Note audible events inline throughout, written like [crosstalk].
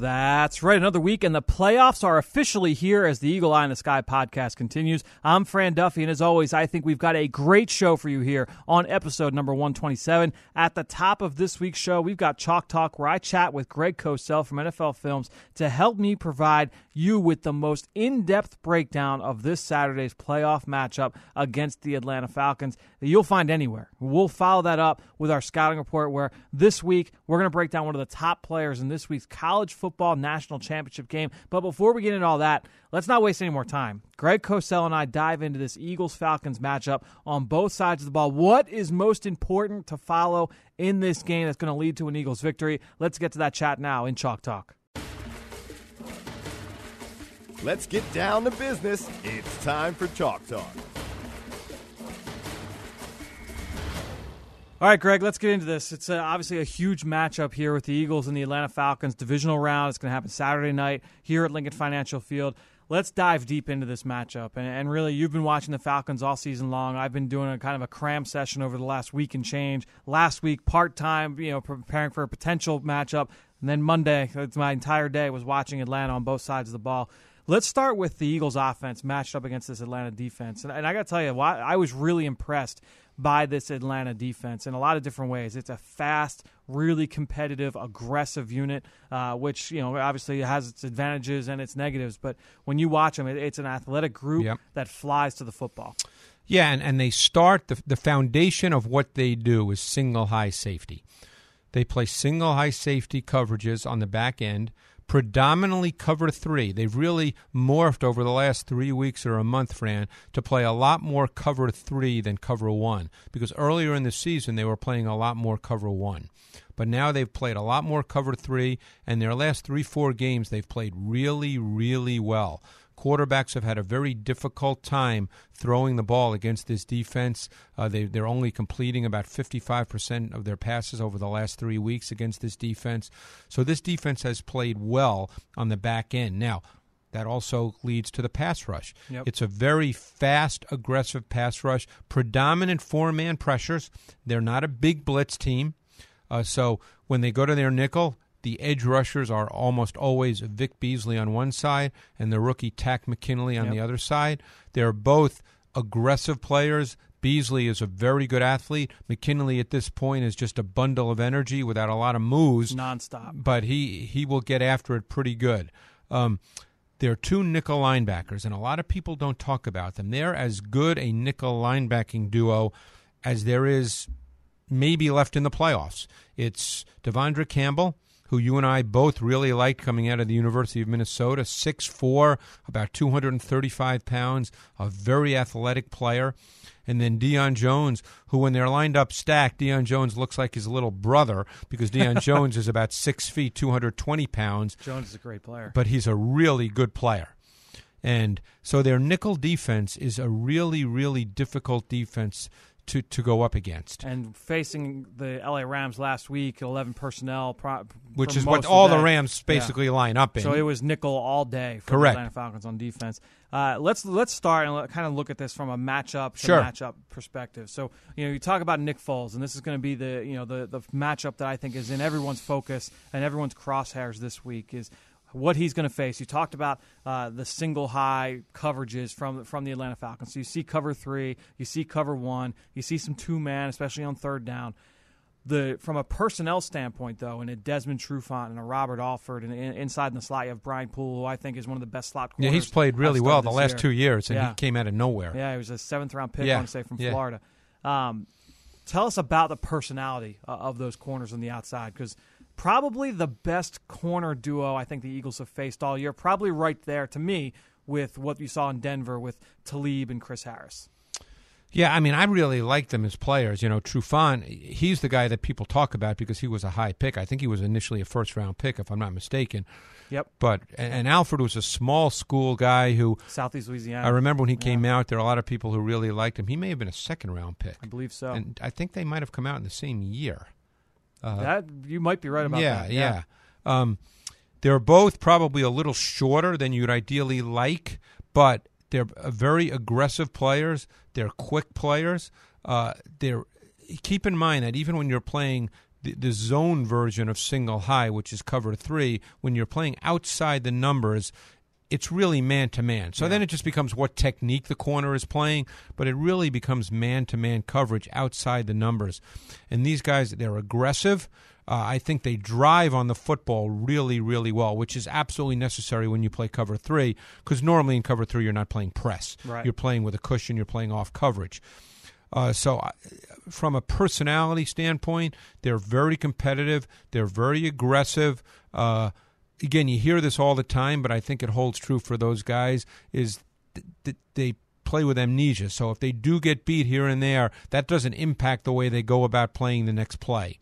That's right. Another week, and the playoffs are officially here as the Eagle Eye in the Sky podcast continues. I'm Fran Duffy, and as always, I think we've got a great show for you here on episode number 127. At the top of this week's show, we've got Chalk Talk, where I chat with Greg Cosell from NFL Films to help me provide you with the most in depth breakdown of this Saturday's playoff matchup against the Atlanta Falcons that you'll find anywhere. We'll follow that up with our scouting report, where this week we're going to break down one of the top players in this week's college football national championship game. But before we get into all that, let's not waste any more time. Greg Cosell and I dive into this Eagles Falcons matchup on both sides of the ball. What is most important to follow in this game that's going to lead to an Eagles victory? Let's get to that chat now in Chalk Talk. Let's get down to business. It's time for Chalk Talk. All right, Greg, let's get into this. It's uh, obviously a huge matchup here with the Eagles and the Atlanta Falcons divisional round. It's going to happen Saturday night here at Lincoln Financial Field. Let's dive deep into this matchup. And, and really, you've been watching the Falcons all season long. I've been doing a kind of a cram session over the last week and change. Last week, part time, you know, preparing for a potential matchup. And then Monday, my entire day was watching Atlanta on both sides of the ball. Let's start with the Eagles' offense matched up against this Atlanta defense. And, and I got to tell you, I was really impressed by this Atlanta defense in a lot of different ways. It's a fast, really competitive, aggressive unit, uh, which you know obviously has its advantages and its negatives. But when you watch them, it, it's an athletic group Yep. that flies to the football. Yeah, and, and they start the the foundation of what they do is single high safety. They play single high safety coverages on the back end, predominantly cover three. They've really morphed over the last three weeks or a month, Fran, to play a lot more cover three than cover one. Because earlier in the season they were playing a lot more cover one. But now they've played a lot more cover three, and their last three, four games they've played really, really well quarterbacks have had a very difficult time throwing the ball against this defense. Uh, they, they're only completing about 55% of their passes over the last three weeks against this defense. So this defense has played well on the back end. Now, that also leads to the pass rush. Yep. It's a very fast, aggressive pass rush, predominant four man pressures. They're not a big blitz team. Uh, so when they go to their nickel, the edge rushers are almost always Vic Beasley on one side and the rookie Takk McKinley on Yep. the other side. They're both aggressive players. Beasley is a very good athlete. McKinley at this point is just a bundle of energy without a lot of moves Nonstop. but he he will get after it pretty good. Um, there are two nickel linebackers, and a lot of people don't talk about them. They're as good a nickel linebacking duo as there is maybe left in the playoffs. It's De'Vondre Campbell, who you and I both really liked coming out of the University of Minnesota, 6'4", about 235 pounds, a very athletic player. And then Deion Jones, who when they're lined up stacked, Deion Jones looks like his little brother because Deion [laughs] Jones is about six feet, 220 pounds, Jones is a great player. but he's a really good player. And so their nickel defense is a really, really difficult defense to, to go up against. and facing the LA Rams last week, 11 personnel, pro- Which is what all the. Rams basically line up in. So it was nickel all day for Correct. the Atlanta Falcons on defense. Uh, let's let's start and let, kind of look at this from a matchup to Sure. matchup perspective. So you know you talk about Nick Foles, and this is going to be the you know the the matchup that I think is in everyone's focus and everyone's crosshairs this week is what he's going to face. You talked about uh, the single high coverages from from the Atlanta Falcons. So you see cover three, you see cover one, you see some two man, especially on third down the from a personnel standpoint, though, and a Desmond Trufant and a Robert Alford, and in, inside in the slot you have Brian Poole, who I think is one of the best slot yeah, corners. he's played really well the last year. two years, and Yeah. he came out of nowhere. Yeah, he was a seventh round pick, I Yeah, want to say, from yeah. Florida. Um, tell us about the personality uh, of those corners on the outside, because probably the best corner duo I think the Eagles have faced all year. Probably right there to me with what you saw in Denver with Talib and Chris Harris. Yeah, I mean, I really like them as players. You know, Trufant, he's the guy that people talk about because he was a high pick. I think he was initially a first round pick, if I'm not mistaken. Yep, But and, Alford was a small school guy who Southeast Louisiana. I remember when he came out. There were a lot of people who really liked him. He may have been a second round pick, I believe so. and I think they might have come out in the same year. Uh, that you might be right about yeah, that. yeah. Um, they're both probably a little shorter than you'd ideally like, but they're very aggressive players. They're quick players. Uh, they're keep in mind that even when you're playing the, the zone version of single high, which is cover three, when you're playing outside the numbers, it's really man to man. So then it just becomes what technique the corner is playing, but it really becomes man to man coverage outside the numbers. And these guys, they're aggressive. Uh, I think they drive on the football really, really well, which is absolutely necessary when you play cover three, because normally in cover three, you're not playing press. Right. You're playing with a cushion, you're playing off coverage. Uh, so, uh, from a personality standpoint, they're very competitive. They're very aggressive. Uh, again, you hear this all the time, but I think it holds true for those guys. Is th- th- they play with amnesia. So if they do get beat here and there, that doesn't impact the way they go about playing the next play.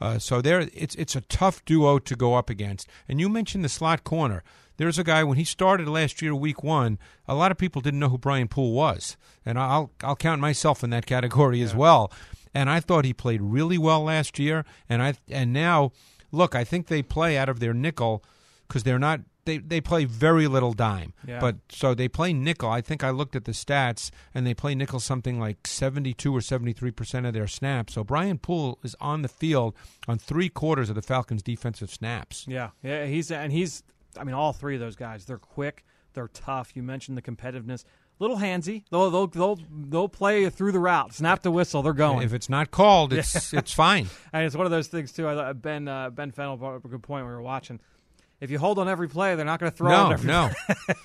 Uh, so there, it's it's a tough duo to go up against. And you mentioned the slot corner. There's a guy when he started last year, week one. A lot of people didn't know who Brian Poole was, and I'll I'll count myself in that category as well. And I thought he played really well last year, and I and now look, I think they play out of their nickel because they're not. They, they play very little dime, Yeah. but so they play nickel. I think I looked at the stats, and they play nickel something like seventy-two or seventy-three percent of their snaps. So Brian Poole is on the field on three quarters of the Falcons' defensive snaps. Yeah, yeah, he's and he's. I mean, all three of those guys. They're quick. They're tough. You mentioned the competitiveness. Little handsy. They'll they'll they'll they'll play through the route. Snap the whistle. They're going. If it's not called, it's [laughs] it's fine. and it's one of those things too. I Ben uh, Ben Fennell brought up a good point. when We were watching. If you hold on every play, they're not going to throw No, no.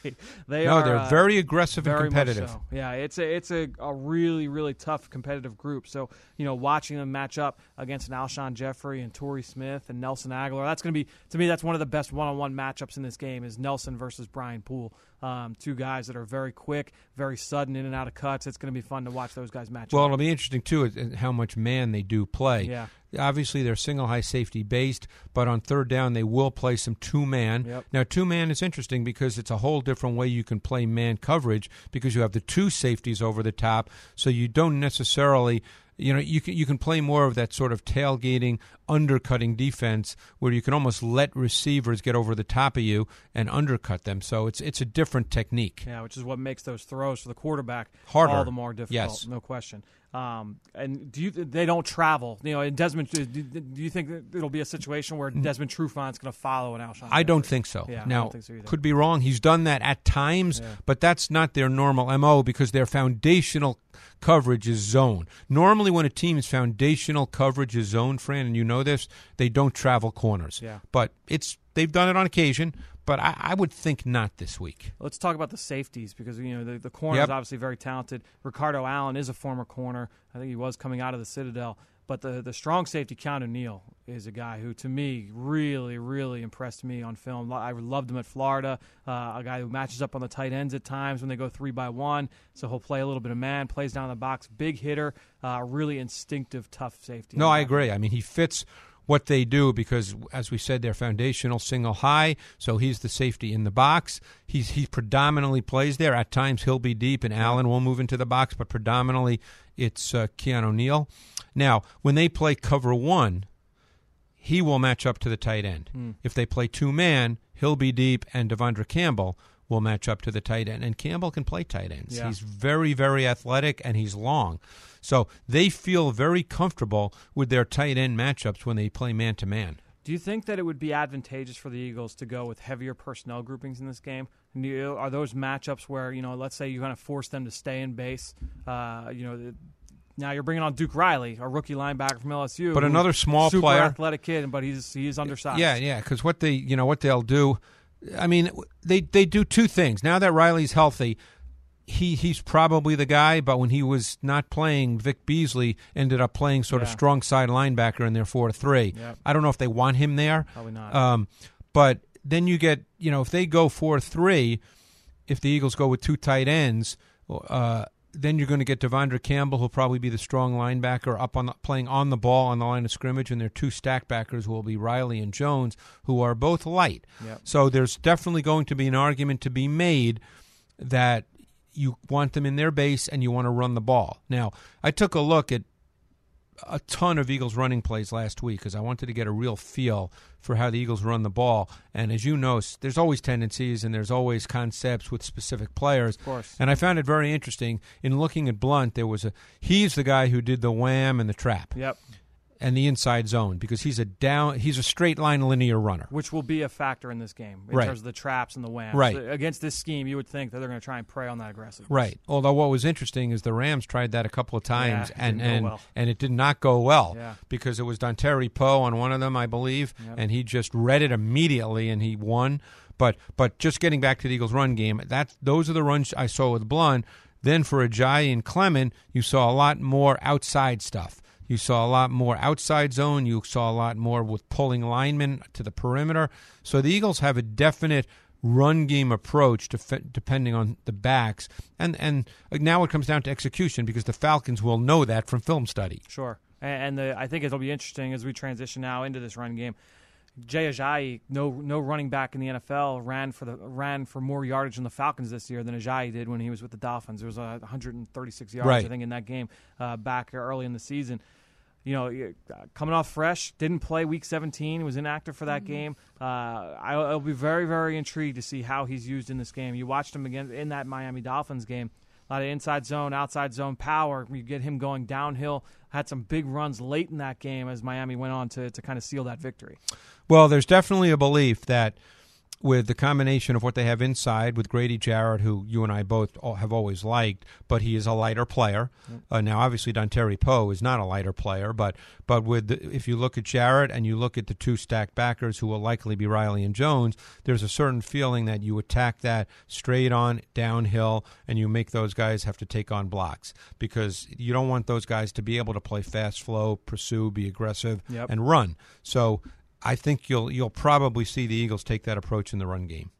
[laughs] they No, are. they're uh, very aggressive very and competitive. So. Yeah, it's a it's a, a really really tough competitive group. So you know, watching them match up against an Alshon Jeffery and Torrey Smith and Nelson Agholor, that's going to be to me that's one of the best one on one matchups in this game is Nelson versus Brian Poole. Um, two guys that are very quick, very sudden in and out of cuts. It's going to be fun to watch those guys match up. Well, up. it'll be interesting too is how much man they do play. Yeah. Obviously, they're single high safety based, but on third down they will play some two man. Yep. Now, two man is interesting because it's a whole different way you can play man coverage because you have the two safeties over the top, so you don't necessarily. You know, you can you can play more of that sort of tailgating, undercutting defense where you can almost let receivers get over the top of you and undercut them. So it's it's a different technique. Yeah, which is what makes those throws for the quarterback Harder. all the more difficult. Yes. no question. Um, and do you? They don't travel. You know, in Desmond, do, do you think that it'll be a situation where Desmond Trufant's going to follow an Alshon? I don't think so. Yeah, I now, don't think so could be wrong. He's done that at times, but that's not their normal MO because their foundational coverage is zone. Normally, when a team's foundational coverage is zone, Fran, and you know this, they don't travel corners. Yeah. But it's they've done it on occasion, but I, I would think not this week. Let's talk about the safeties because you know the, the corner Yep. is obviously very talented. Ricardo Allen is a former corner. I think he was coming out of the Citadel. But the the strong safety, Keanu Neal, is a guy who, to me, really, really impressed me on film. I loved him at Florida. Uh, a guy who matches up on the tight ends at times when they go three by one. So he'll play a little bit of man, plays down the box, big hitter, uh, really instinctive, tough safety. No, I agree. I mean, he fits what they do because, as we said, they're foundational single high. So he's the safety in the box. He's he predominantly plays there. At times he'll be deep, and Allen will move into the box, but predominantly it's uh, Keanu Neal. Now, when they play cover one, he will match up to the tight end. If they play two man, he'll be deep, and De'Vondre Campbell will match up to the tight end. And Campbell can play tight ends. Yeah. He's very, very athletic, and he's long. So they feel very comfortable with their tight end matchups when they play man to man. Do you think that it would be advantageous for the Eagles to go with heavier personnel groupings in this game? You- Are those matchups where you know, let's say you kind of force them to stay in base? Uh, you know, now you're bringing on Duke Riley, a rookie linebacker from LSU, But another small super player. athletic kid, but he's he's undersized. Yeah, yeah, because what they, you know, what they'll do, I mean, they they do two things. Now that Riley's healthy, he he's probably the guy. But when he was not playing, Vic Beasley ended up playing sort of strong side linebacker in their four three. Yep. I don't know if they want him there. Probably not. Um, but then you get, you know, if they go four three, if the Eagles go with two tight ends, uh, then you're going to get De'Vondre Campbell, who'll probably be the strong linebacker up on the, playing on the ball on the line of scrimmage, and their two stack backers will be Riley and Jones, who are both light. Yep. So there's definitely going to be an argument to be made that you want them in their base and you want to run the ball. Now, I took a look at a ton of Eagles running plays last week because I wanted to get a real feel for how the Eagles run the ball. And as you know, there's always tendencies and there's always concepts with specific players. Of course. And I found it very interesting in looking at Blount. There was a he's the guy who did the wham and the trap Yep. And the inside zone because he's a down he's a straight line linear runner. Which will be a factor in this game in Right. terms of the traps and the whams. Right. Against this scheme, you would think that they're going to try and prey on that aggressive. Right. Although what was interesting is the Rams tried that a couple of times it and and well. and it did not go well Yeah. because it was Dontari Poe on one of them, I believe, Yep. and he just read it immediately and he won. But but just getting back to the Eagles' run game, that those are the runs I saw with Blount. Then for Ajayi and Clement, you saw a lot more outside stuff. You saw a lot more outside zone. You saw a lot more with pulling linemen to the perimeter. So the Eagles have a definite run game approach fit, depending on the backs, and and now it comes down to execution because the Falcons will know that from film study. Sure. And, the, I think it'll be interesting as we transition now into this run game. Jay Ajayi, no no running back in the NFL, ran for the ran for more yardage in the Falcons this year than Ajayi did when he was with the Dolphins. It was uh, 136 yards, Right. I think, in that game uh, back early in the season. You know, uh, coming off fresh, didn't play Week 17, was inactive for that game. Uh, I, I'll be very very intrigued to see how he's used in this game. You watched him again in that Miami Dolphins game. A lot of inside zone, outside zone power. You get him going downhill. Had some big runs late in that game as Miami went on to, to kind of seal that victory. Well, there's definitely a belief that with the combination of what they have inside with Grady Jarrett, who you and I both have always liked, but he is a lighter player. Uh, now, obviously, Dontari Poe is not a lighter player, but but with the, if you look at Jarrett and you look at the two stacked backers, who will likely be Riley and Jones, there's a certain feeling that you attack that straight on downhill, and you make those guys have to take on blocks because you don't want those guys to be able to play fast flow, pursue, be aggressive, Yep. and run. So I think you'll you'll probably see the Eagles take that approach in the run game.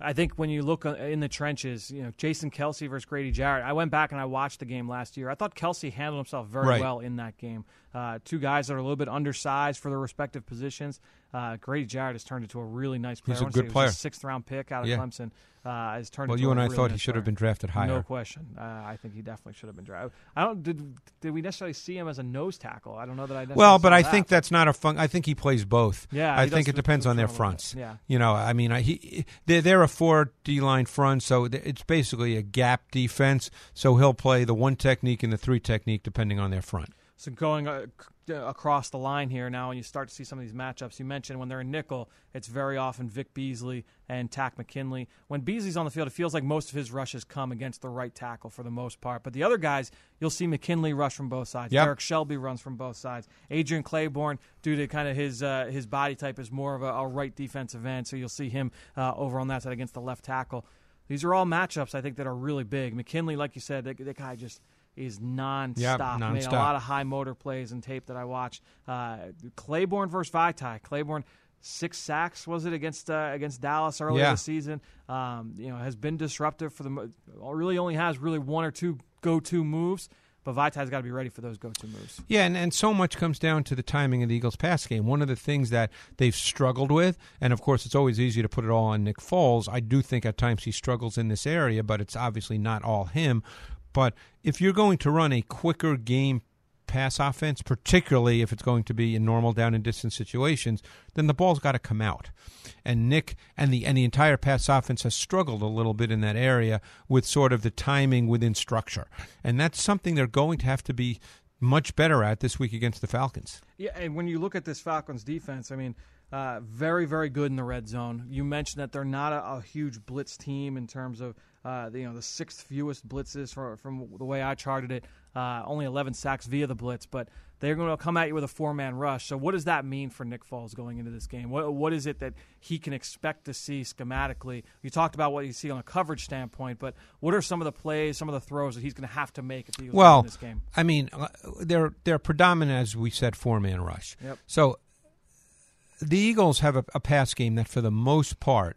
I think when you look uh, in the trenches, you know, Jason Kelce versus Grady Jarrett. I went back and I watched the game last year. I thought Kelce handled himself very Right. well in that game. Uh, two guys that are a little bit undersized for their respective positions. Uh, Grady Jarrett has turned into a really nice player. He's a good he player. sixth round pick out of Yeah. Clemson. Uh, has turned Well, you a and I really thought he nice should have been drafted higher. No question. Uh, I think he definitely should have been drafted. I don't did did we necessarily see him as a nose tackle? I don't know that I. necessarily Well, but I that. think that's not a fun. I think he plays both. Yeah, I think it depends on their a fronts. Yeah. you know, I mean, I, he they're, they're a four D line front, so it's basically a gap defense. So he'll play the one technique and the three technique depending on their front. So going uh, uh, across the line here now, and you start to see some of these matchups. You mentioned when they're in nickel, it's very often Vic Beasley and Takk McKinley. When Beasley's on the field, it feels like most of his rushes come against the right tackle for the most part. But the other guys, you'll see McKinley rush from both sides. Yep. Derrick Shelby runs from both sides. Adrian Claiborne, due to kind of his uh, his body type, is more of a, a right defensive end, so you'll see him uh, over on that side against the left tackle. These are all matchups I think that are really big. McKinley, like you said, that, that guy just is nonstop. Yep, Made a lot of high motor plays and tape that I watched. Uh, Claiborne versus Vaitai. Claiborne six sacks was it against uh, against Dallas earlier Yeah. this season. Um, you know has been disruptive for the really only has really one or two go to moves, but Vaitai's got to be ready for those go to moves. Yeah, and, and so much comes down to the timing of the Eagles' pass game. One of the things that they've struggled with, and of course it's always easy to put it all on Nick Foles. I do think at times he struggles in this area, but it's obviously not all him. But if you're going to run a quicker game pass offense, particularly if it's going to be in normal down and distance situations, then the ball's got to come out. And Nick and the and the entire pass offense has struggled a little bit in that area with sort of the timing within structure. And that's something they're going to have to be much better at this week against the Falcons. Yeah, and when you look at this Falcons defense, I mean, uh, very, very good in the red zone. You mentioned that they're not a, a huge blitz team in terms of uh, the, you know the sixth fewest blitzes from from the way I charted it. Uh, only 11 sacks via the blitz, but they're going to come at you with a four man rush. So, what does that mean for Nick Foles going into this game? What what is it that he can expect to see schematically? You talked about what you see on a coverage standpoint, but what are some of the plays, some of the throws that he's going to have to make if he Well, in this game? I mean, uh, they're they're predominant as we said four man rush. Yep. So the Eagles have a, a pass game that, for the most part,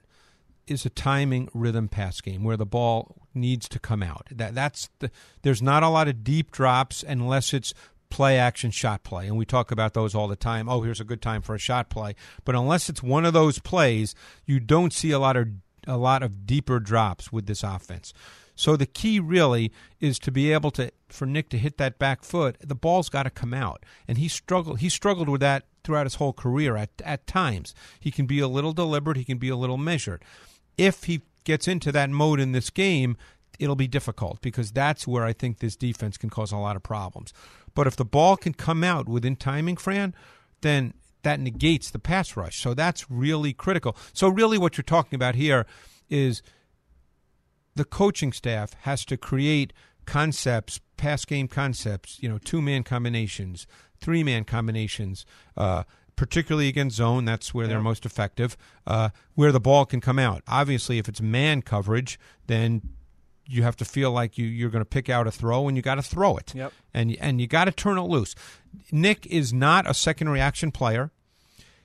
is a timing rhythm pass game where the ball needs to come out. That that's the, there's not a lot of deep drops unless it's play action shot play, and we talk about those all the time. Oh, here's a good time for a shot play, but unless it's one of those plays, you don't see a lot of a lot of deeper drops with this offense. So the key really is to be able to for Nick to hit that back foot. The ball's got to come out, and he struggled. He struggled with that throughout his whole career. At at times, he can be a little deliberate. He can be a little measured. If he gets into that mode in this game, it'll be difficult because that's where I think this defense can cause a lot of problems. But if the ball can come out within timing, Fran, then that negates the pass rush. So that's really critical. So really, what you're talking about here is the coaching staff has to create concepts, pass game concepts, you know, two man combinations, three man combinations, uh, particularly against zone. That's where they're most effective, uh, where the ball can come out. Obviously, if it's man coverage, then you have to feel like you, you're going to pick out a throw and you got to throw it. Yep. And, and you got to turn it loose. Nick is not a second reaction player.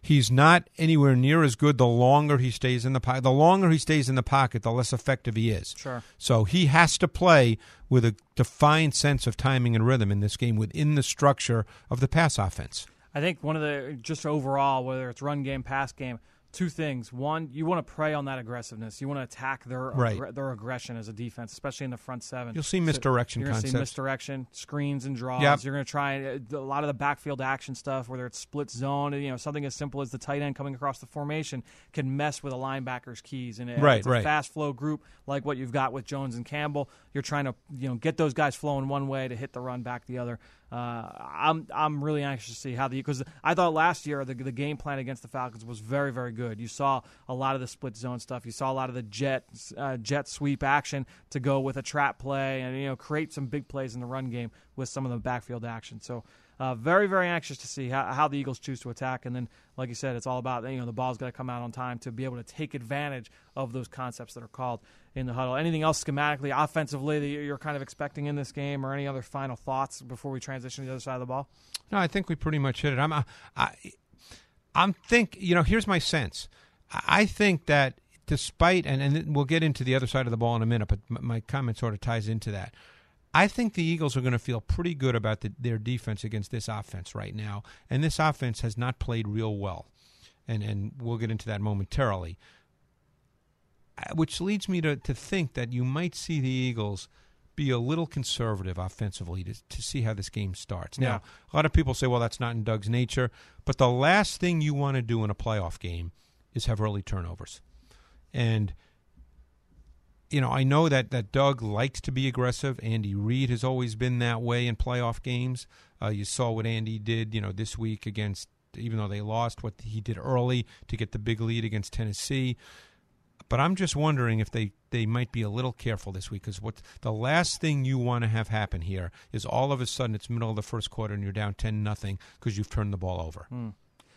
He's not anywhere near as good the longer he stays in the pocket. The longer he stays in the pocket, the less effective he is. Sure. So he has to play with a defined sense of timing and rhythm in this game within the structure of the pass offense. I think one of the just overall, whether it's run game, pass game, two things. One, you want to prey on that aggressiveness. You want to attack their Right. aggr- their aggression as a defense, especially in the front seven. You'll see misdirection You're going to see misdirection, screens and draws. Yep. You're going to try uh, a lot of the backfield action stuff, whether it's split zone. You know, something as simple as the tight end coming across the formation can mess with a linebacker's keys. And Right, it's a right. fast flow group like what you've got with Jones and Campbell, you're trying to you know get those guys flowing one way to hit the run back the other. Uh, I'm I'm really anxious to see how the because I thought last year the the game plan against the Falcons was very very good. You saw a lot of the split zone stuff. You saw a lot of the jet uh, jet sweep action to go with a trap play and you know create some big plays in the run game with some of the backfield action. So. Uh, very, very anxious to see how, how the Eagles choose to attack, and then, like you said, it's all about you know the ball's got to come out on time to be able to take advantage of those concepts that are called in the huddle. Anything else schematically, offensively that you're kind of expecting in this game, or any other final thoughts before we transition to the other side of the ball? No, I think we pretty much hit it. I'm, I, I, I'm think. You know, here's my sense. I I think that despite, and and we'll get into the other side of the ball in a minute, but my comment sort of ties into that. I think the Eagles are going to feel pretty good about the, their defense against this offense right now, and this offense has not played real well, and and we'll get into that momentarily. Uh, Which leads me to, to think that you might see the Eagles be a little conservative offensively to, to see how this game starts. Now, Yeah. a lot of people say, well, that's not in Doug's nature. But the last thing you want to do in a playoff game is have early turnovers. And, you know, I know that, that Doug likes to be aggressive. Andy Reid has always been that way in playoff games. Uh, you saw what Andy did, you know, this week against, even though they lost, what he did early to get the big lead against Tennessee. But I'm just wondering if they, they might be a little careful this week because what the last thing you want to have happen here is all of a sudden it's middle of the first quarter and you're down ten nothing because you've turned the ball over.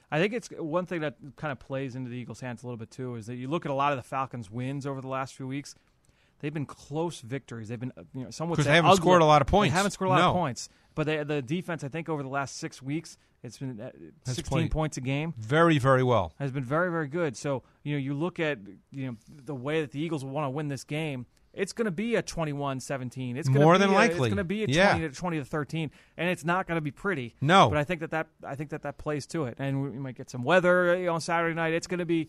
I think it's one thing that kind of plays into the Eagles' hands a little bit too is that you look at a lot of the Falcons' wins over the last few weeks. They've been close victories. They've been, uh, you know, some would 'Cause say they haven't ugly. scored a lot of points. They haven't scored a lot of points, but they, the defense, I think, over the last six weeks, it's been uh, Has 16 points a game. Very very well. has been very, very good. So you know, you look at you know the way that the Eagles will want to win this game. It's going to be a 21-17. It's More be than a- likely. It's going to be a Yeah. 20 to 20 to 13, and it's not going to be pretty. No. but I think that that I think that that plays to it, and we we might get some weather you know, on Saturday night. It's going to be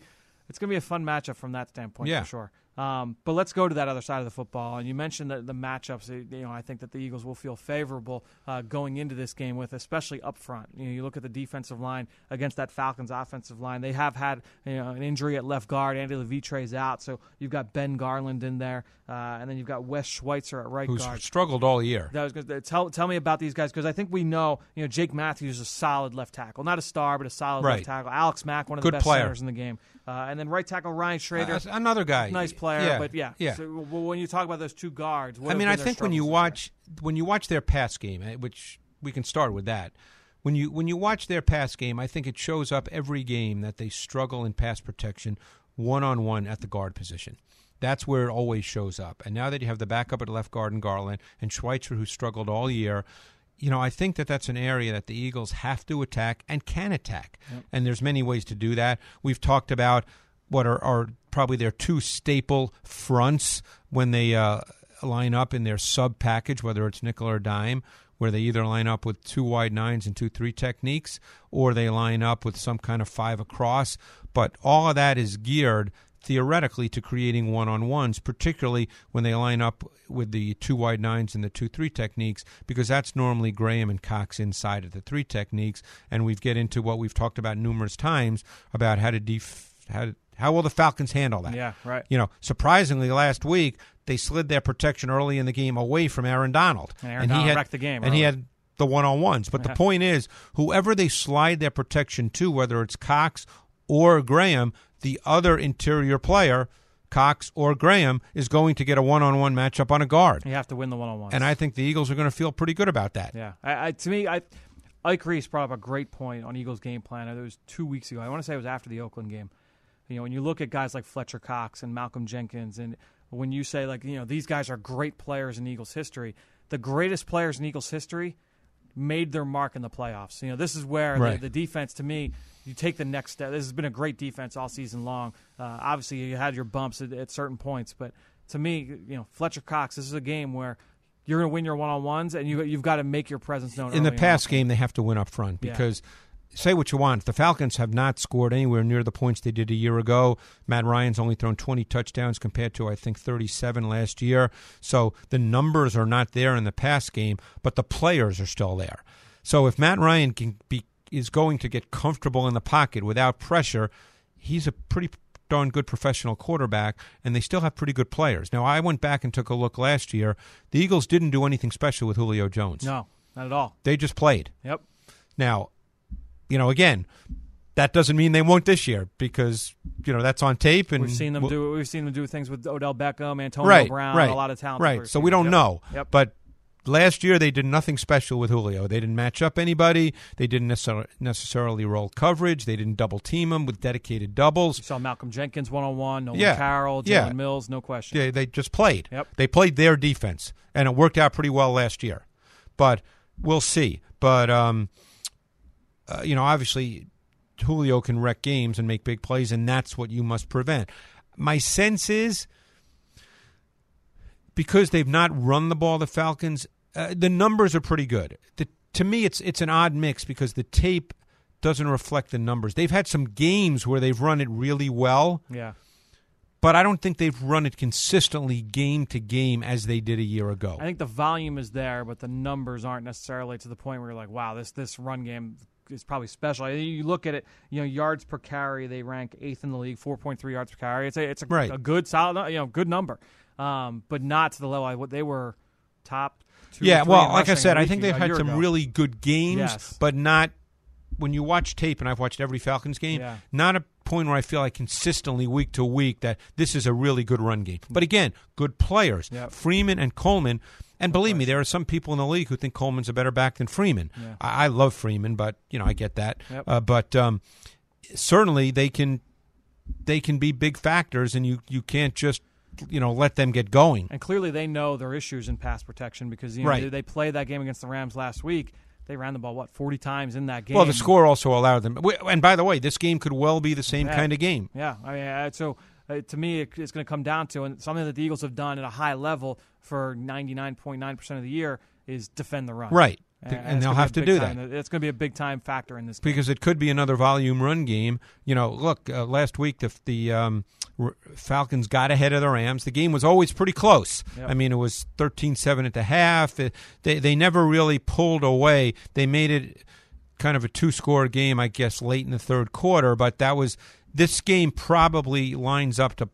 it's going to be a fun matchup from that standpoint Yeah. for sure. Um, but let's go to that other side of the football. And you mentioned the, the matchups. You know, I think that the Eagles will feel favorable uh, going into this game with, especially up front. You know, you look at the defensive line against that Falcons offensive line. They have had you know an injury at left guard. Andy Levitre's out, so you've got Ben Garland in there, uh, and then you've got Wes Schweitzer at right Who's guard. struggled all year. That was gonna, tell tell me about these guys because I think we know you know Jake Matthews is a solid left tackle, not a star but a solid Right. left tackle. Alex Mack, one of Good the best player. centers in the game, uh, and then right tackle Ryan Schraeder, Uh, another guy, nice player, Yeah, but yeah. yeah. So, when you talk about those two guards, what I mean, I think when you struggles this year? watch when you watch their pass game, eh, which we can start with that. When you when you watch their pass game, I think it shows up every game that they struggle in pass protection one on one at the guard position. That's where it always shows up. And now that you have the backup at left guard and Garland and Schweitzer, who struggled all year, you know, I think that that's an area that the Eagles have to attack and can attack. And there's many ways to do that. We've talked about what are, are probably their two staple fronts when they uh, line up in their sub package, whether it's nickel or dime, where they either line up with two wide nines and two three techniques, or they line up with some kind of five across. But all of that is geared theoretically to creating one on ones, particularly when they line up with the two wide nines and the two three techniques, because that's normally Graham and Cox inside of the three techniques. And we've get into what we've talked about numerous times about how to def- how how will the Falcons handle that? Yeah, right. You know, surprisingly, last week they slid their protection early in the game away from Aaron Donald, And Aaron Donald he had wrecked the game and he had the one on ones. But the point is, whoever they slide their protection to, whether it's Cox or Graham, the other interior player, Cox or Graham, is going to get a one on one matchup on a guard. You have to win the one on one. And I think the Eagles are going to feel pretty good about that. Yeah, I, I, to me, I, Ike Reese brought up a great point on Eagles game plan. It was two weeks ago. I want to say it was after the Oakland game. You know, when you look at guys like Fletcher Cox and Malcolm Jenkins, and when you say like, you know, these guys are great players in Eagles history, the greatest players in Eagles history made their mark in the playoffs. You know, this is where Right. the, the defense, to me, you take the next step. This has been a great defense all season long. Uh, obviously, you had your bumps at, at certain points, but to me, you know, Fletcher Cox, this is a game where you're going to win your one on ones, and you you've got to make your presence known. in the past game, they have to win up front Yeah. Say what you want, the Falcons have not scored anywhere near the points they did a year ago. Matt Ryan's only thrown 20 touchdowns compared to I think 37 last year. So the numbers are not there in the past game, but the players are still there. So if Matt Ryan can be is going to get comfortable in the pocket without pressure, he's a pretty darn good professional quarterback, and they still have pretty good players. Now, I went back and took a look last year. The Eagles didn't do anything special with Julio Jones. No, not at all. They just played. Yep. Now, you know, again, that doesn't mean they won't this year because you know that's on tape and We've seen them do. We've seen them do things with Odell Beckham, Antonio right, Brown, right, a lot of talent. right. So we don't know, Yep. but. Last year they did nothing special with Julio. They didn't match up anybody. They didn't necessar- necessarily roll coverage. They didn't double team him with dedicated doubles. You saw Malcolm Jenkins one on one, Nolan Yeah. Carroll, Jalen Yeah. Mills, no question. They, they just played. Yep. They played their defense, and it worked out pretty well last year. But we'll see. But um, uh, you know, obviously, Julio can wreck games and make big plays, and that's what you must prevent. My sense is because they've not run the ball, the Falcons, uh, the numbers are pretty good. The, to me, it's it's an odd mix because the tape doesn't reflect the numbers. They've had some games where they've run it really well Yeah. but I don't think they've run it consistently game to game as they did a year ago. I think the volume is there, but the numbers aren't necessarily to the point where you're like, wow, this this run game is probably special. I- You look at it, you know, yards per carry, they rank eighth in the league, 4.3 yards per carry. It's a it's a, Right. a good solid, you know, good number, um, but not to the level I what they were top. Two yeah, well, like I said, I think they've had some ago. really good games, Yes. but not when you watch tape, and I've watched every Falcons game, Yeah. not a point where I feel like consistently week to week that this is a really good run game. But again, good players. Yep. Freeman and Coleman. And believe me, there are some people in the league who think Coleman's a better back than Freeman. Yeah. I, I love Freeman, but you know I get that. Yep. Uh, but um, certainly they can they can be big factors, and you you can't just you know let them get going. And clearly, they know their issues in pass protection because you know, Right. they, they played that game against the Rams last week. They ran the ball what forty times in that game. Well, the score also allowed them. And by the way, this game could well be the same Yeah. kind of game. Yeah, I mean, uh, so uh, to me, it, it's going to come down to and something that the Eagles have done at a high level for ninety nine point nine percent of the year is defend the run. Right. And, And they'll have to do time- that. It's going to be a big time factor in this game. because it could be another volume run game. You know, look, uh, last week the the um, R- Falcons got ahead of the Rams. The game was always pretty close. Yep. I mean, it was 13-7 at the half. It- they they never really pulled away. They made it kind of a two-score game, I guess, late in the third quarter. But that was this game probably lines up to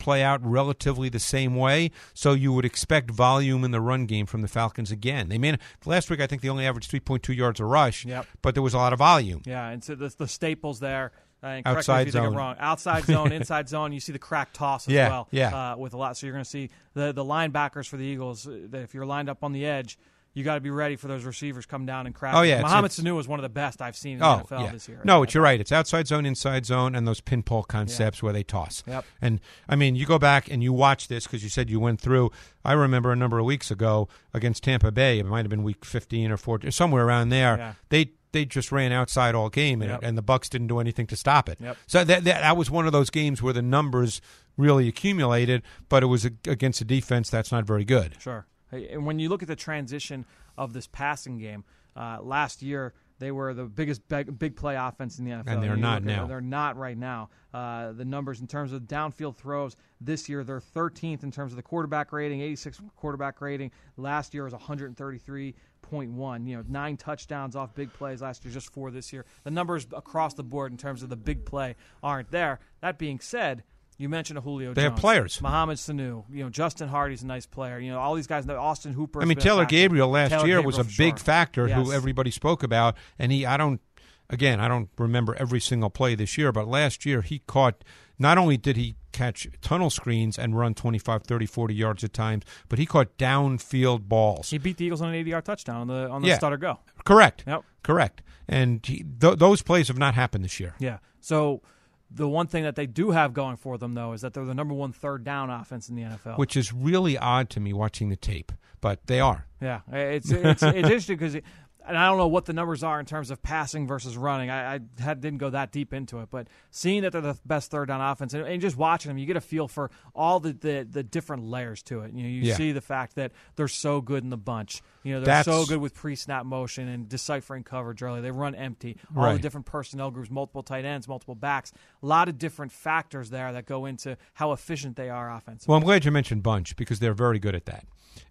play out relatively the same way. So you would expect volume in the run game from the Falcons again. They made last week. I think they only averaged 3.2 yards a rush. Yep. But there was a lot of volume. Yeah, and so the, the staples there. Uh, and correct me Outside if you zone. Wrong. Outside zone, [laughs] inside zone. You see the crack toss as Yeah, well. yeah. Uh, with a lot, so you're going to see the the linebackers for the Eagles. uh, that If you're lined up on the edge, you got to be ready for those receivers come down and crack. Oh, yeah, Mohamed Sanu is one of the best I've seen in Oh, the NFL yeah. this year. No, it's, you're right. It's outside zone, inside zone, and those pinball concepts where they toss. Yep. And I mean, you go back and you watch this because you said you went through. I remember a number of weeks ago against Tampa Bay. It might have been week 15 or 14, somewhere around there. Yeah. They they just ran outside all game, and, Yep. and the Bucks didn't do anything to stop it. Yep. So that, that that was one of those games where the numbers really accumulated, but it was against a defense that's not very good. Sure. And when you look at the transition of this passing game, uh, last year they were the biggest big, big play offense in the NFL. And they're You not now. They're not right now. Uh, the numbers in terms of downfield throws this year, they're 13th in terms of the quarterback rating, 86 quarterback rating. Last year was 133.1. You know, nine touchdowns off big plays last year, just four this year. The numbers across the board in terms of the big play aren't there. That being said, you mentioned a Julio. They have players. Mohamed Sanu. You know, Justin Hardy's a nice player. You know, all these guys. Austin Hooper. I mean, Taylor Gabriel last Taylor year was a big sure. factor Yes. who everybody spoke about, and he I don't again I don't remember every single play this year, but last year he caught not only did he catch tunnel screens and run 25, 30, 40 yards at times, but he caught downfield balls. He beat the Eagles on an 80-yard touchdown on the on the Yeah. stutter go. Correct. Yep. Correct. And he, th- those plays have not happened this year. Yeah. So the one thing that they do have going for them though is that they're the number one third down offense in the NFL. Which is really odd to me watching the tape, but they are. yeah, it's it's, it's [laughs] interesting because. And I don't know what the numbers are in terms of passing versus running. I, I had, didn't go that deep into it, but seeing that they're the best third down offense and, and just watching them, you get a feel for all the, the, the different layers to it. You know, you Yeah. see the fact that they're so good in the bunch. You know, they're That's- so good with pre-snap motion and deciphering coverage early. They run empty. All the different personnel groups, multiple tight ends, multiple backs. A lot of different factors there that go into how efficient they are offensively. Well, I'm glad you mentioned bunch because they're very good at that.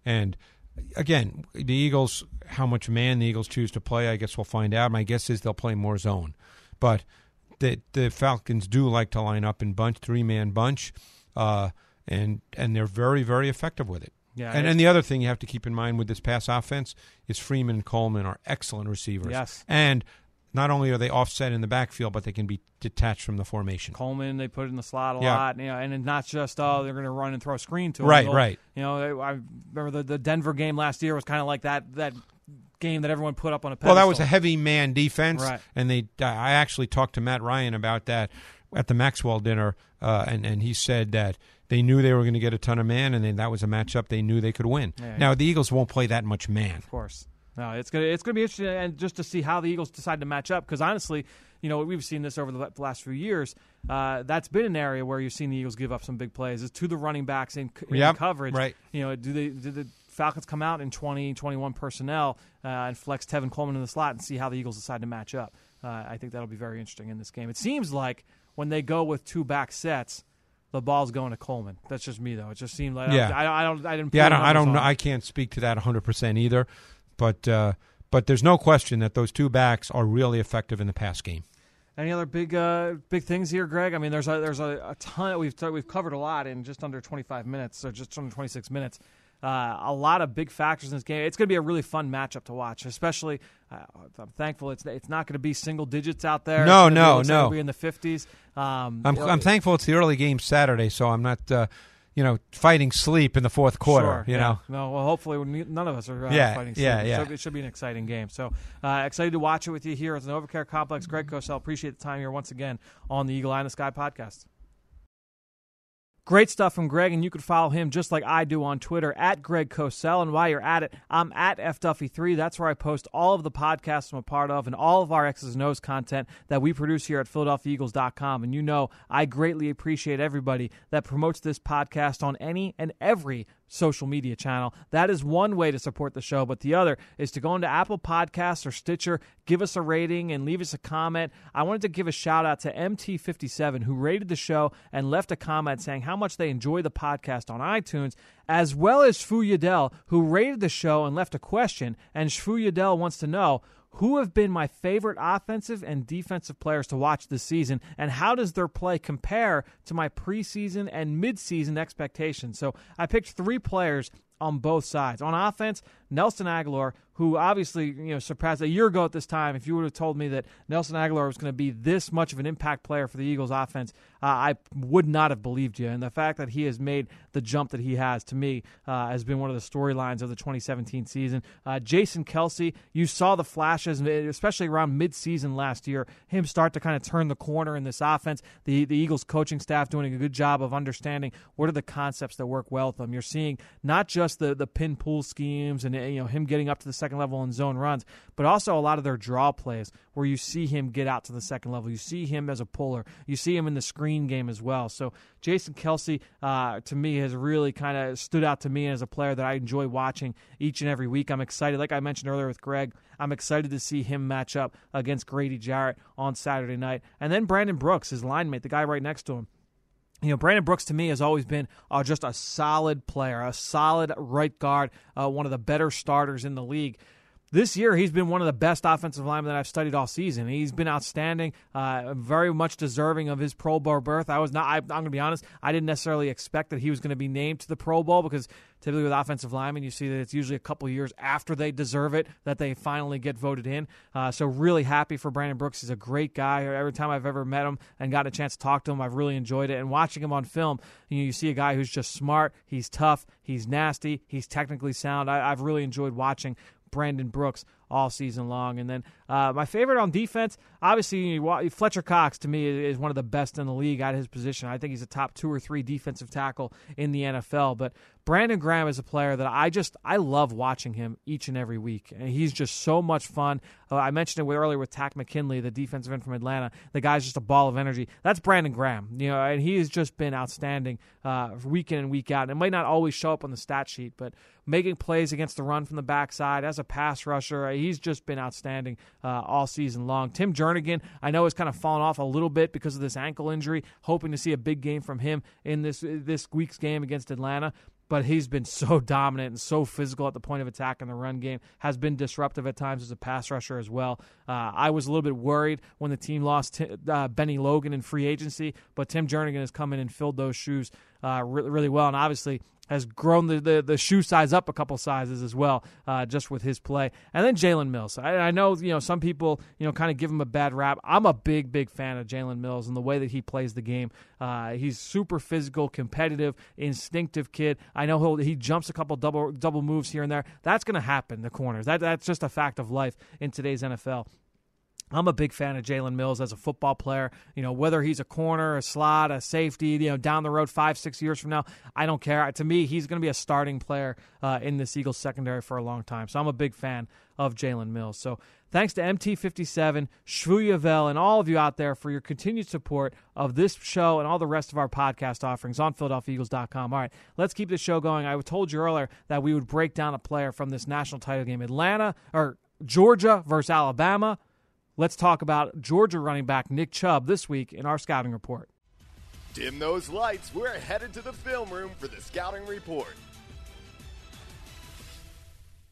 And again, the Eagles, how much man the Eagles choose to play, I guess we'll find out. My guess is they'll play more zone, but the the Falcons do like to line up in bunch, three man bunch, uh, and and they're very very effective with it. Yeah, and and the other thing you have to keep in mind with this pass offense is Freeman and Coleman are excellent receivers. Yes. and not only are they offset in the backfield, but they can be detached from the formation. Coleman, they put in the slot a Yeah. lot, you know, and it's not just oh they're going to run and throw a screen to him. Right, They'll- right. You know, I remember the, the Denver game last year was kind of like that that game that everyone put up on a pedestal. Well, that was a heavy man defense, Right. and they. I actually talked to Matt Ryan about that at the Maxwell dinner, uh, and and he said that they knew they were going to get a ton of man, and that was a matchup they knew they could win. Yeah. Now the Eagles won't play that much man. Of course. No, it's gonna it's gonna be interesting, and just to see how the Eagles decide to match up. Because honestly, you know we've seen this over the last few years. Uh, that's been an area where you've seen the Eagles give up some big plays is to the running backs in, in Yep, coverage. right. You know, do they do the Falcons come out in 20, 21 personnel uh, and flex Tevin Coleman in the slot and see how the Eagles decide to match up? Uh, I think that'll be very interesting in this game. It seems like when they go with two back sets. The ball's going to Coleman. That's just me, though. It just seemed like Yeah. I, I don't. I didn't. Yeah, I don't. I don't know. I can't speak to that 100 percent either, but uh, but there's no question that those two backs are really effective in the pass game. Any other big uh, big things here, Greg? I mean, there's a, there's a, a ton. We've we've covered a lot in just under 25 minutes, or just under 26 minutes. Uh, a lot of big factors in this game. It's going to be a really fun matchup to watch. Especially, uh, I'm thankful it's it's not going to be single digits out there. No, It's gonna be- no, no. Be in the 50s. Um, I'm I'm thankful it's the early game Saturday, so I'm not uh, you know fighting sleep in the fourth quarter. Sure, you yeah. know. No, well, hopefully none of us are uh, Yeah, fighting. yeah, sleep. yeah. So it should be an exciting game. So uh, excited to watch it with you here at the Novacare Complex. Greg Cosell, appreciate the time here once again on the Eagle Eye in the Sky podcast. Great stuff from Greg, and you can follow him just like I do on Twitter at Greg Cosell. And while you're at it, I'm at FDuffy3. That's where I post all of the podcasts I'm a part of and all of our X's and O's content that we produce here at PhiladelphiaEagles.com. And you know, I greatly appreciate everybody that promotes this podcast on any and every social media channel. That is one way to support the show, but the other is to go into Apple Podcasts or Stitcher, give us a rating and leave us a comment. I wanted to give a shout out to MT57 who rated the show and left a comment saying how much they enjoy the podcast on iTunes, as well as Shfu Yadel who rated the show and left a question. And Shfu Yadel wants to know who have been my favorite offensive and defensive players to watch this season, and how does their play compare to my preseason and midseason expectations? So I picked three players on both sides. On offense, Nelson Agholor, who obviously you know surpassed a year ago at this time. If you would have told me that Nelson Agholor was going to be this much of an impact player for the Eagles offense, uh, I would not have believed you. And the fact that he has made the jump that he has to me uh, has been one of the storylines of the 2017 season. Uh, Jason Kelce, you saw the flashes, especially around midseason last year, him start to kind of turn the corner in this offense. The the Eagles coaching staff doing a good job of understanding what are the concepts that work well with them. You're seeing not just the the pin pull schemes and you know him getting up to the second second level in zone runs, but also a lot of their draw plays where you see him get out to the second level. You see him as a puller. You see him in the screen game as well. So Jason Kelce, uh, to me, has really kind of stood out to me as a player that I enjoy watching each and every week. I'm excited, like I mentioned earlier with Greg, I'm excited to see him match up against Grady Jarrett on Saturday night. And then Brandon Brooks, his line mate, the guy right next to him you know, Brandon Brooks to me has always been uh, just a solid player, a solid right guard, uh, one of the better starters in the league this year he's been one of the best offensive linemen that I've studied all season. He's been outstanding, uh, very much deserving of his Pro Bowl berth. I was not. I, am going to be honest. I didn't necessarily expect that he was going to be named to the Pro Bowl because typically with offensive linemen, you see that it's usually a couple years after they deserve it that they finally get voted in. Uh, so really happy for Brandon Brooks. He's a great guy. Every time I've ever met him and got a chance to talk to him, I've really enjoyed it. And watching him on film, you, know, you see a guy who's just smart. He's tough. He's nasty. He's technically sound. I, I've really enjoyed watching Brandon Brooks all season long. And then uh, my favorite on defense, obviously, Fletcher Cox to me is one of the best in the league at his position. I think he's a top two or three defensive tackle in the NFL. But Brandon Graham is a player that I just I love watching him each and every week, and he's just so much fun. Uh, I mentioned it earlier with Takk McKinley, the defensive end from Atlanta. The guy's just a ball of energy. That's Brandon Graham, you know, and he has just been outstanding uh, week in and week out. And it might not always show up on the stat sheet, but making plays against the run from the backside as a pass rusher, he's just been outstanding uh, all season long. Tim Jernigan, I know, has kind of fallen off a little bit because of this ankle injury. Hoping to see a big game from him in this this week's game against Atlanta but he's been so [laughs] dominant and so physical at the point of attack in the run game. Has been disruptive at times as a pass rusher as well. Uh, I was a little bit worried when the team lost t- uh, Bennie Logan in free agency, but Tim Jernigan has come in and filled those shoes uh, really, really well. And obviously, has grown the, the, the, shoe size up a couple sizes as well, uh, just with his play. And then Jalen Mills. I, I, know you know some people you know kind of give him a bad rap. I'm a big big fan of Jalen Mills and the way that he plays the game. Uh, he's super physical, competitive, instinctive kid. I know he he jumps a couple double double moves here and there. That's going to happen. The corners. That that's just a fact of life in today's NFL. I'm a big fan of Jalen Mills as a football player. You know, whether he's a corner, a slot, a safety, you know, down the road five, six years from now, I don't care. To me, he's going to be a starting player uh, in this Eagles secondary for a long time. So I'm a big fan of Jalen Mills. So thanks to MT57, Shvuyavel, and all of you out there for your continued support of this show and all the rest of our podcast offerings on PhiladelphiaEagles.com. All right, let's keep this show going. I told you earlier that we would break down a player from this national title game, Atlanta or Georgia versus Alabama. Let's talk about Georgia running back Nick Chubb this week in our scouting report. Dim those lights. We're headed to the film room for the scouting report.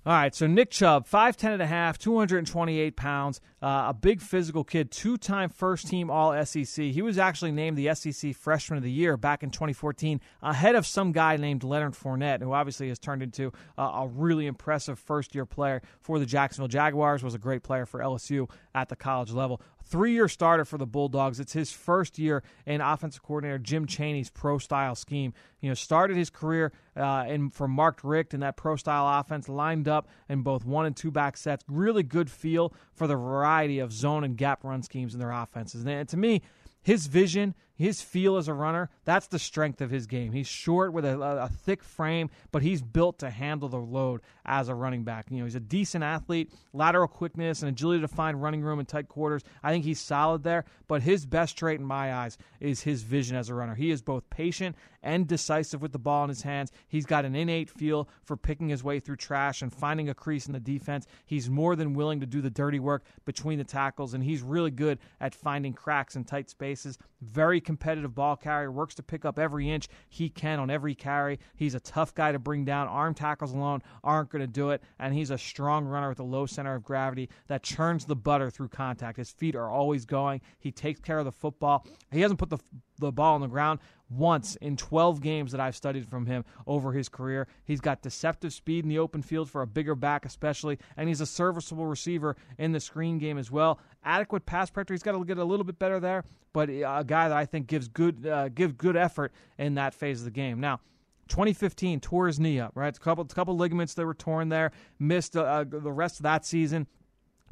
All right, so Nick Chubb, 5'10 and a half, 228 pounds, uh, a big physical kid, two-time first-team All-SEC. He was actually named the SEC Freshman of the Year back in 2014, ahead of some guy named Leonard Fournette, who obviously has turned into uh, a really impressive first-year player for the Jacksonville Jaguars. Was a great player for LSU at the college level three year starter for the Bulldogs. It's his first year in offensive coordinator Jim Chaney's pro style scheme. You know, started his career uh, in for Mark Richt in that pro style offense, lined up in both one and two back sets. Really good feel for the variety of zone and gap run schemes in their offenses. And to me, his vision his feel as a runner, that's the strength of his game. He's short with a, a, thick frame, but he's built to handle the load as a running back. You know, he's a decent athlete, lateral quickness and agility to find running room in tight quarters. I think he's solid there, but his best trait in my eyes is his vision as a runner. He is both patient and decisive with the ball in his hands. He's got an innate feel for picking his way through trash and finding a crease in the defense. He's more than willing to do the dirty work between the tackles, and he's really good at finding cracks in tight spaces. Very competitive ball carrier, works to pick up every inch he can on every carry. He's a tough guy to bring down. Arm tackles alone aren't going to do it, and he's a strong runner with a low center of gravity that churns the butter through contact. His feet are always going. He takes care of the football. He hasn't put the the ball on the ground once in 12 games that I've studied from him over his career. He's got deceptive speed in the open field for a bigger back, especially, and he's a serviceable receiver in the screen game as well. Adequate pass pressure. He's got to get a little bit better there, but a guy that I think gives good uh, give good effort in that phase of the game. Now. 2015 tore his knee up, right? A couple, a couple ligaments that were torn there. Missed uh, uh, the rest of that season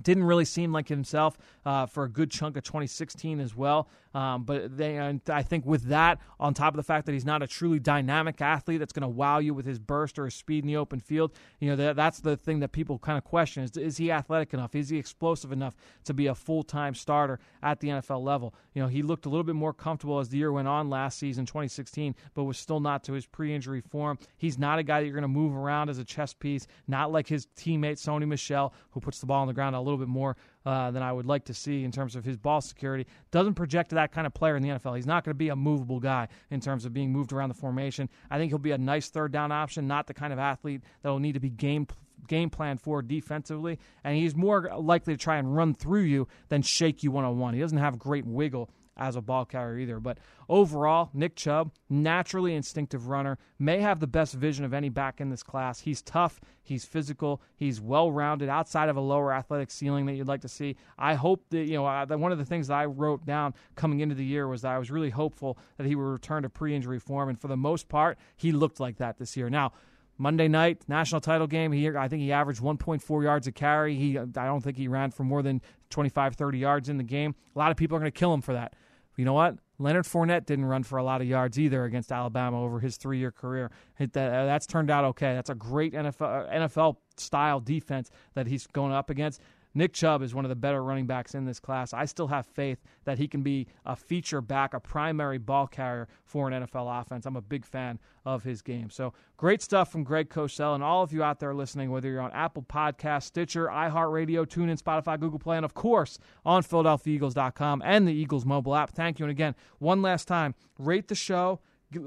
didn't really seem like himself uh, for a good chunk of 2016 as well. Um, but they, I think with that, on top of the fact that he's not a truly dynamic athlete that's going to wow you with his burst or his speed in the open field, you know that, that's the thing that people kind of question: is, is he athletic enough? Is he explosive enough to be a full time starter at the NFL level? You know, he looked a little bit more comfortable as the year went on last season, 2016, but was still not to his pre-injury form. He's not a guy that you're going to move around as a chess piece, not like his teammate Sony Michel, who puts the ball on the ground a little bit more uh, than I would like to see in terms of his ball security. Doesn't project to that kind of player in the NFL. He's not going to be a movable guy in terms of being moved around the formation. I think he'll be a nice third down option, not the kind of athlete that will need to be game game plan for defensively, and he's more likely to try and run through you than shake you one on one. He doesn't have great wiggle as a ball carrier either. But overall, Nick Chubb, naturally instinctive runner, may have the best vision of any back in this class. He's tough, he's physical, he's well rounded outside of a lower athletic ceiling that you'd like to see. I hope that, you know, uh, one of the things that I wrote down coming into the year was that I was really hopeful that he would return to pre injury form. And for the most part, he looked like that this year. Now, Monday night national title game. I think he averaged 1.4 yards a carry. He I don't think he ran for more than 25 30 yards in the game. A lot of people are going to kill him for that you know what? Leonard Fournette didn't run for a lot of yards either against Alabama over his three year career. That, uh, that's turned out okay. That's a great NFL, uh, NFL style defense that he's going up against. Nick Chubb is one of the better running backs in this class. I still have faith that he can be a feature back, a primary ball carrier for an NFL offense. I'm a big fan of his game. So great stuff from Greg Cosell and all of you out there listening, whether you're on Apple Podcast, Stitcher, iHeartRadio, TuneIn, Spotify, Google Play, and of course on PhiladelphiaEagles.com and the Eagles mobile app. Thank you. And again, one last time, rate the show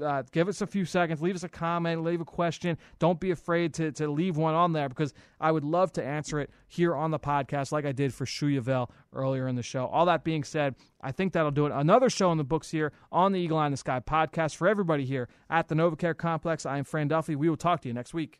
uh, give us a few seconds, leave us a comment, leave a question. Don't be afraid to, to leave one on there because I would love to answer it here on the podcast like I did for Shuyavel earlier in the show. All that being said, I think that'll do it. Another show in the books here on the Eagle Eye in the Sky podcast for everybody here at the NovaCare Complex. I am Fran Duffy. We will talk to you next week.